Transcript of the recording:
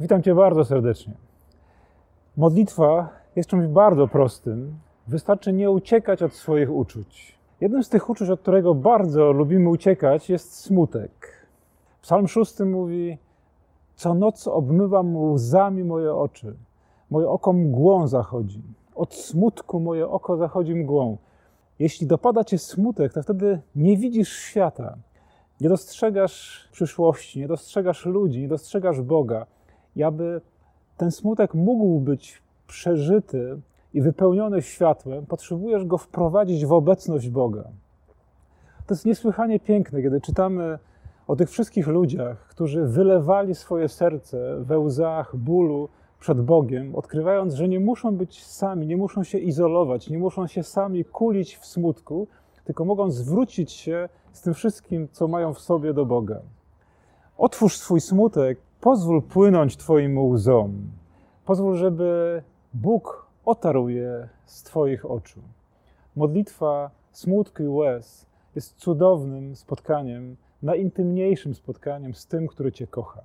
Witam Cię bardzo serdecznie. Modlitwa jest czymś bardzo prostym. Wystarczy nie uciekać od swoich uczuć. Jednym z tych uczuć, od którego bardzo lubimy uciekać, jest smutek. Psalm 6 mówi: Co noc obmywam łzami moje oczy. Moje oko mgłą zachodzi. Od smutku moje oko zachodzi mgłą. Jeśli dopada cię smutek, to wtedy nie widzisz świata. Nie dostrzegasz przyszłości, nie dostrzegasz ludzi, nie dostrzegasz Boga. I aby ten smutek mógł być przeżyty i wypełniony światłem, potrzebujesz go wprowadzić w obecność Boga. To jest niesłychanie piękne, kiedy czytamy o tych wszystkich ludziach, którzy wylewali swoje serce we łzach bólu przed Bogiem, odkrywając, że nie muszą być sami, nie muszą się izolować, nie muszą się sami kulić w smutku, tylko mogą zwrócić się z tym wszystkim, co mają w sobie do Boga. Otwórz swój smutek, pozwól płynąć Twoim łzom. Pozwól, żeby Bóg otarł je z Twoich oczu. Modlitwa smutku i łez jest cudownym spotkaniem, najintymniejszym spotkaniem z tym, który Cię kocha.